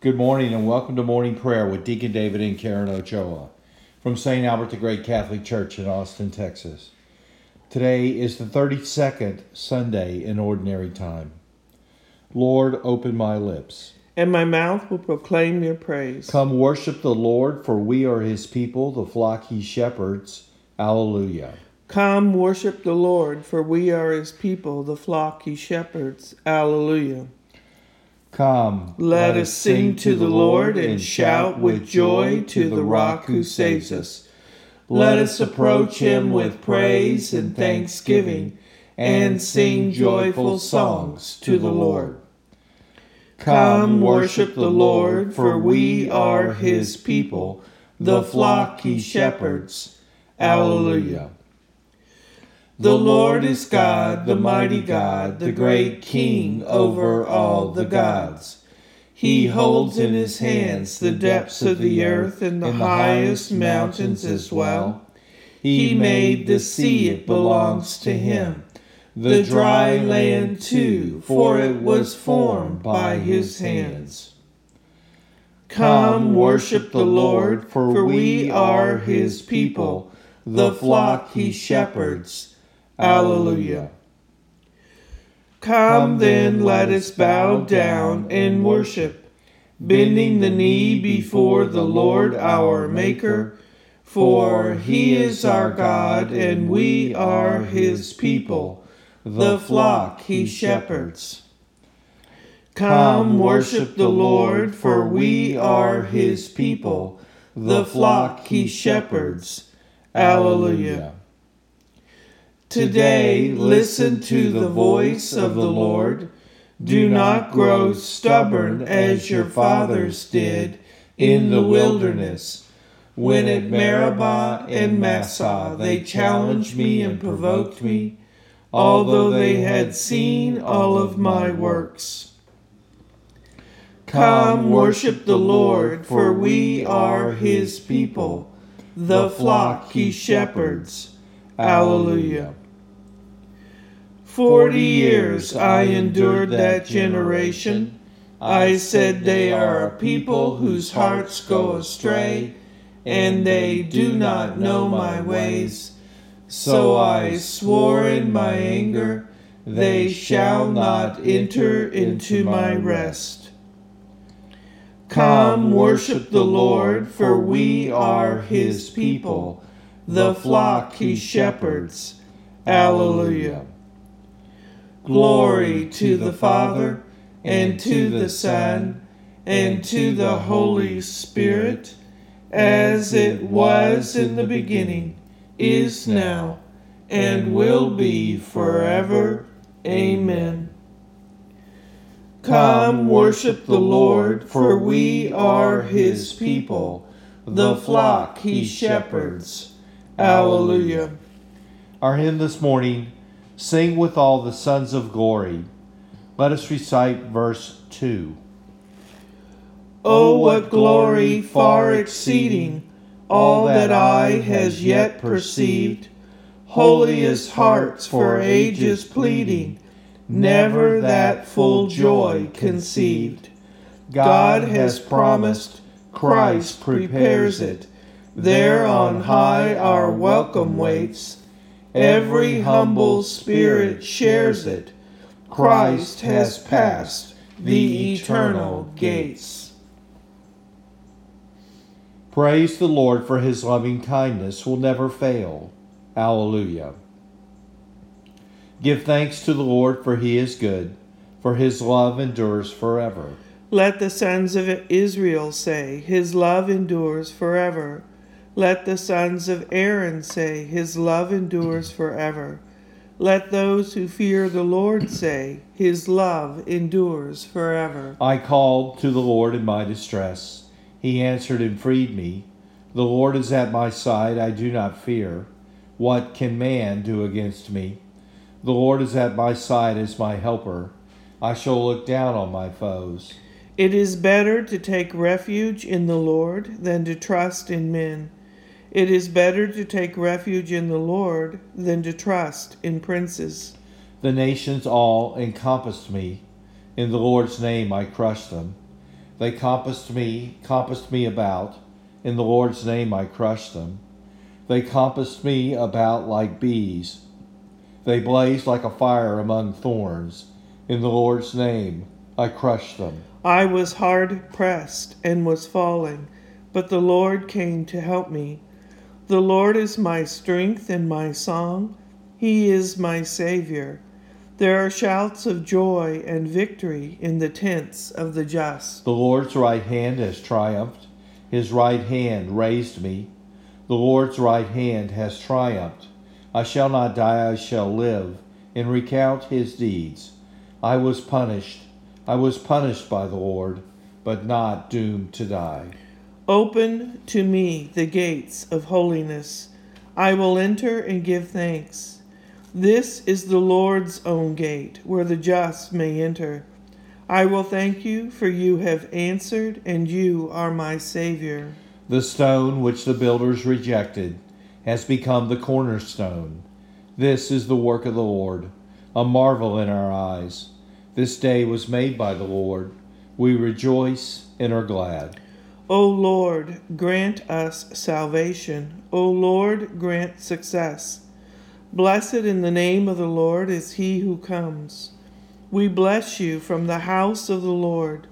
Good morning and welcome to morning prayer with Deacon David and Karen Ochoa from St. Albert the Great Catholic Church in Austin, Texas. Today is the 32nd Sunday in Ordinary Time. Lord, open my lips. And my mouth will proclaim your praise. Come worship the Lord, for we are his people, the flock he shepherds. Alleluia. Come worship the Lord, for we are his people, the flock he shepherds. Alleluia. Come, Let us sing to the Lord and shout with joy to the rock who saves us. Let us approach him with praise and thanksgiving and sing joyful songs to the Lord. Come worship the Lord, for we are his people, the flock he shepherds. Alleluia. The Lord is God, the mighty God, the great King over all the gods. He holds in his hands the depths of the earth and the highest mountains as well. He made the sea, it belongs to him. The dry land too, for it was formed by his hands. Come worship the Lord, for we are his people, the flock he shepherds. Alleluia. Come then, let us bow down and worship, bending the knee before the Lord our Maker, for he is our God and we are his people, the flock he shepherds. Come worship the Lord, for we are his people, the flock he shepherds. Alleluia. Today, listen to the voice of the Lord. Do not grow stubborn as your fathers did in the wilderness. When at Meribah and Massah they challenged me and provoked me, although they had seen all of my works. Come worship the Lord, for we are his people, the flock he shepherds. Alleluia. Forty years I endured that generation. I said they are a people whose hearts go astray, and they do not know my ways. So I swore in my anger, they shall not enter into my rest. Come worship the Lord, for we are his people, the flock he shepherds. Alleluia. Glory to the Father, and to the Son, and to the Holy Spirit, as it was in the beginning, is now, and will be forever. Amen. Come worship the Lord, for we are his people, the flock he shepherds. Alleluia. Our hymn this morning Sing with all the sons of glory. Let us recite verse 2. Oh, what glory far exceeding all that eye has yet perceived, holiest hearts for ages pleading, never that full joy conceived. God has promised, Christ prepares it. There on high our welcome waits Every humble spirit shares it. Christ has passed the eternal gates. Praise the Lord for his loving kindness will never fail. Alleluia. Give thanks to the Lord for he is good, for his love endures forever. Let the sons of Israel say, His love endures forever. Let the sons of Aaron say, His love endures forever. Let those who fear the Lord say, His love endures forever. I called to the Lord in my distress. He answered and freed me. The Lord is at my side, I do not fear. What can man do against me? The Lord is at my side as my helper. I shall look down on my foes. It is better to take refuge in the Lord than to trust in men. It is better to take refuge in the Lord than to trust in princes. The nations all encompassed me. In the Lord's name I crushed them. They compassed me, compassed me about. In the Lord's name I crushed them. They compassed me about like bees. They blazed like a fire among thorns. In the Lord's name I crushed them. I was hard pressed and was falling, but the Lord came to help me. The Lord is my strength and my song. He is my Savior. There are shouts of joy and victory in the tents of the just. The Lord's right hand has triumphed. His right hand raised me. The Lord's right hand has triumphed. I shall not die, I shall live, and recount his deeds. I was punished. I was punished by the Lord, but not doomed to die. Open to me the gates of holiness. I will enter and give thanks. This is the Lord's own gate, where the just may enter. I will thank you, for you have answered, and you are my Savior. The stone which the builders rejected has become the cornerstone. This is the work of the Lord, a marvel in our eyes. This day was made by the Lord. We rejoice and are glad. O Lord, grant us salvation. O Lord, grant success. Blessed in the name of the Lord is he who comes. We bless you from the house of the Lord.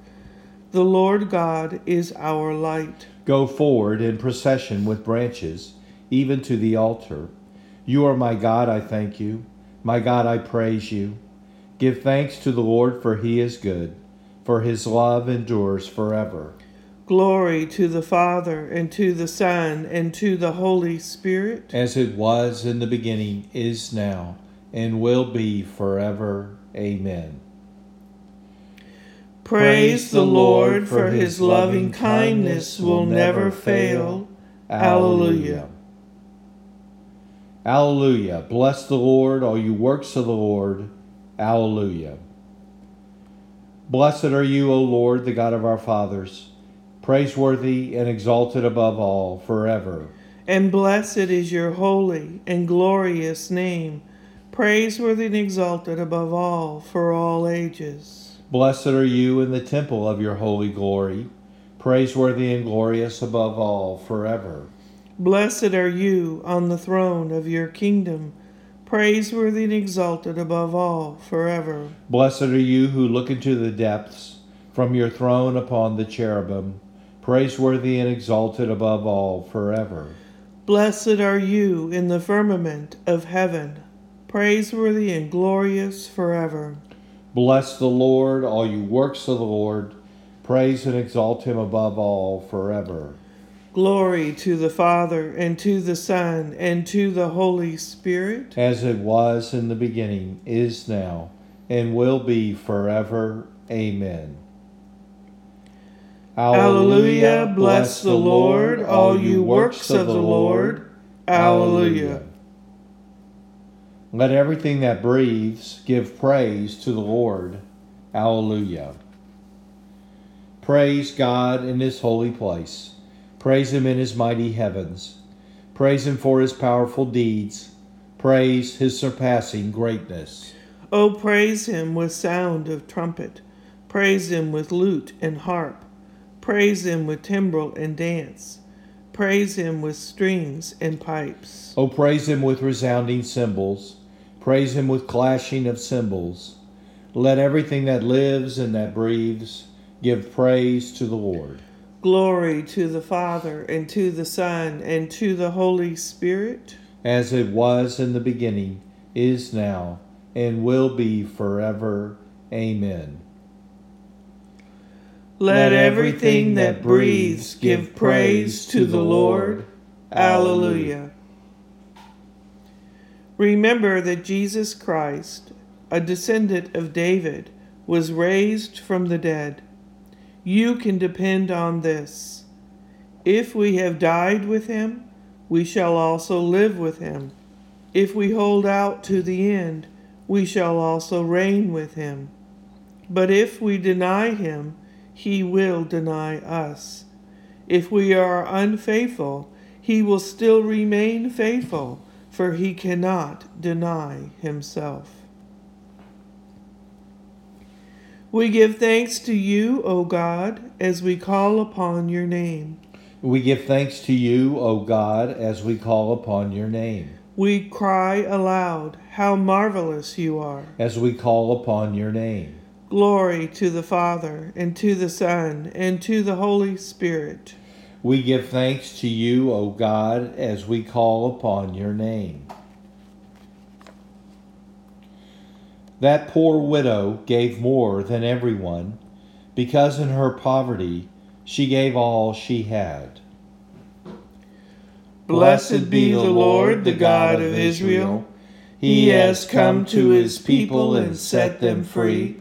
The Lord God is our light. Go forward in procession with branches, even to the altar. You are my God, I thank you. My God, I praise you. Give thanks to the Lord, for he is good, for his love endures forever. Glory to the Father, and to the Son, and to the Holy Spirit. As it was in the beginning, is now, and will be forever. Amen. Praise the Lord, for his loving kindness will never fail. Alleluia. Alleluia. Bless the Lord, all you works of the Lord. Alleluia. Blessed are you, O Lord, the God of our fathers praiseworthy and exalted above all, forever. And blessed is your holy and glorious name, praiseworthy and exalted above all, for all ages. Blessed are you in the temple of your holy glory, praiseworthy and glorious above all, forever. Blessed are you on the throne of your kingdom, praiseworthy and exalted above all, forever. Blessed are you who look into the depths from your throne upon the cherubim praiseworthy and exalted above all forever. Blessed are you in the firmament of heaven, praiseworthy and glorious forever. Bless the Lord, all you works of the Lord. Praise and exalt him above all forever. Glory to the Father, and to the Son, and to the Holy Spirit. As it was in the beginning, is now, and will be forever. Amen. Alleluia. Bless the Lord, all you works of the Lord. Alleluia. Let everything that breathes give praise to the Lord. Alleluia. Praise God in his holy place. Praise him in his mighty heavens. Praise him for his powerful deeds. Praise his surpassing greatness. Oh, praise him with sound of trumpet. Praise him with lute and harp. Praise him with timbrel and dance. Praise him with strings and pipes. Oh, praise him with resounding cymbals. Praise him with clashing of cymbals. Let everything that lives and that breathes give praise to the Lord. Glory to the Father, and to the Son, and to the Holy Spirit. As it was in the beginning, is now, and will be forever. Amen. Let everything that breathes give praise to the Lord. Alleluia. Remember that Jesus Christ, a descendant of David, was raised from the dead. You can depend on this. If we have died with him, we shall also live with him. If we hold out to the end, we shall also reign with him. But if we deny him, he will deny us. If we are unfaithful, he will still remain faithful, for he cannot deny himself. We give thanks to you, O God, as we call upon your name. We give thanks to you, O God, as we call upon your name. We cry aloud, How marvelous you are! As we call upon your name. Glory to the Father, and to the Son, and to the Holy Spirit. We give thanks to you, O God, as we call upon your name. That poor widow gave more than everyone, because in her poverty she gave all she had. Blessed be the Lord, the God of Israel. He has come to his people and set them free.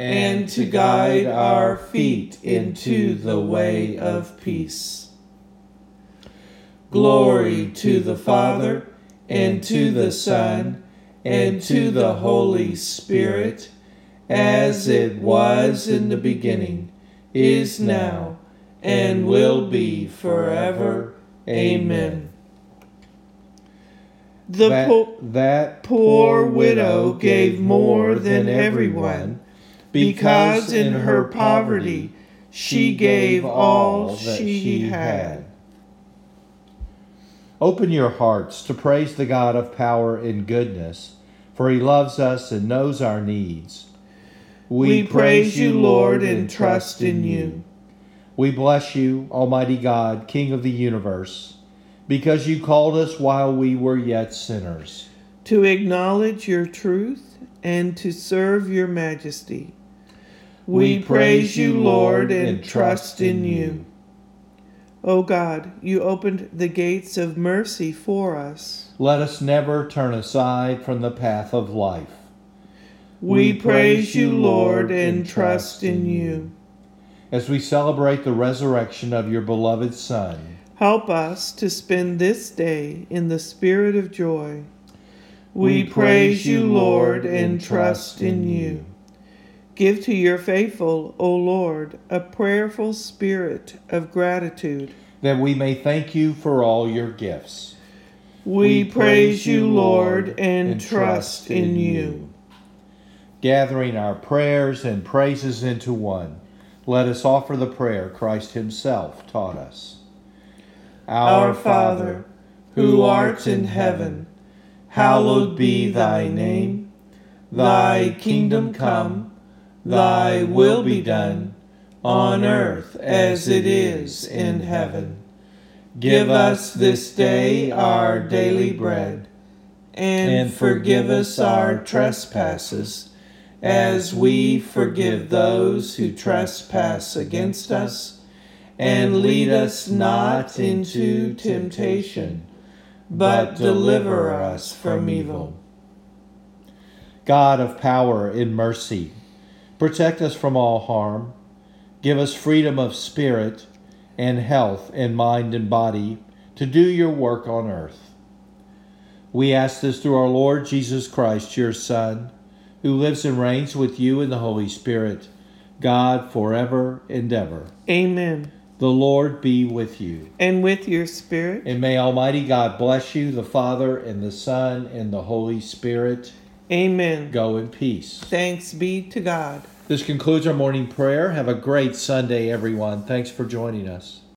and to guide our feet into the way of peace. Glory to the Father, and to the Son, and to the Holy Spirit as it was in the beginning, is now, and will be forever. Amen. The that, po- that poor widow gave more than everyone, because in her poverty she gave all that she had. Open your hearts to praise the God of power and goodness, for he loves us and knows our needs. We praise you, Lord, and trust in you. We bless you, Almighty God, King of the universe, because you called us while we were yet sinners. To acknowledge your truth and to serve your majesty. We praise you, Lord, and trust in you. O God, you opened the gates of mercy for us. Let us never turn aside from the path of life. We praise you, Lord, and trust in you. As we celebrate the resurrection of your beloved Son, help us to spend this day in the spirit of joy. We praise you, Lord, and trust in you. Give to your faithful, O Lord, a prayerful spirit of gratitude. That we may thank you for all your gifts. We praise you, Lord, and trust in you gathering our prayers and praises into one, let us offer the prayer Christ Himself taught us. Our Father, who art in heaven, hallowed be thy name. Thy kingdom come, thy will be done, on earth as it is in heaven. Give us this day our daily bread, and forgive us our trespasses as we forgive those who trespass against us, and lead us not into temptation, but deliver us from evil. God of power and mercy, protect us from all harm, give us freedom of spirit and health in mind and body to do your work on earth. We ask this through our Lord Jesus Christ, your Son who lives and reigns with you in the Holy Spirit, God forever and ever. Amen. The Lord be with you. And with your spirit. And may Almighty God bless you, the Father, and the Son, and the Holy Spirit. Amen. Go in peace. Thanks be to God. This concludes our morning prayer. Have a great Sunday, everyone. Thanks for joining us.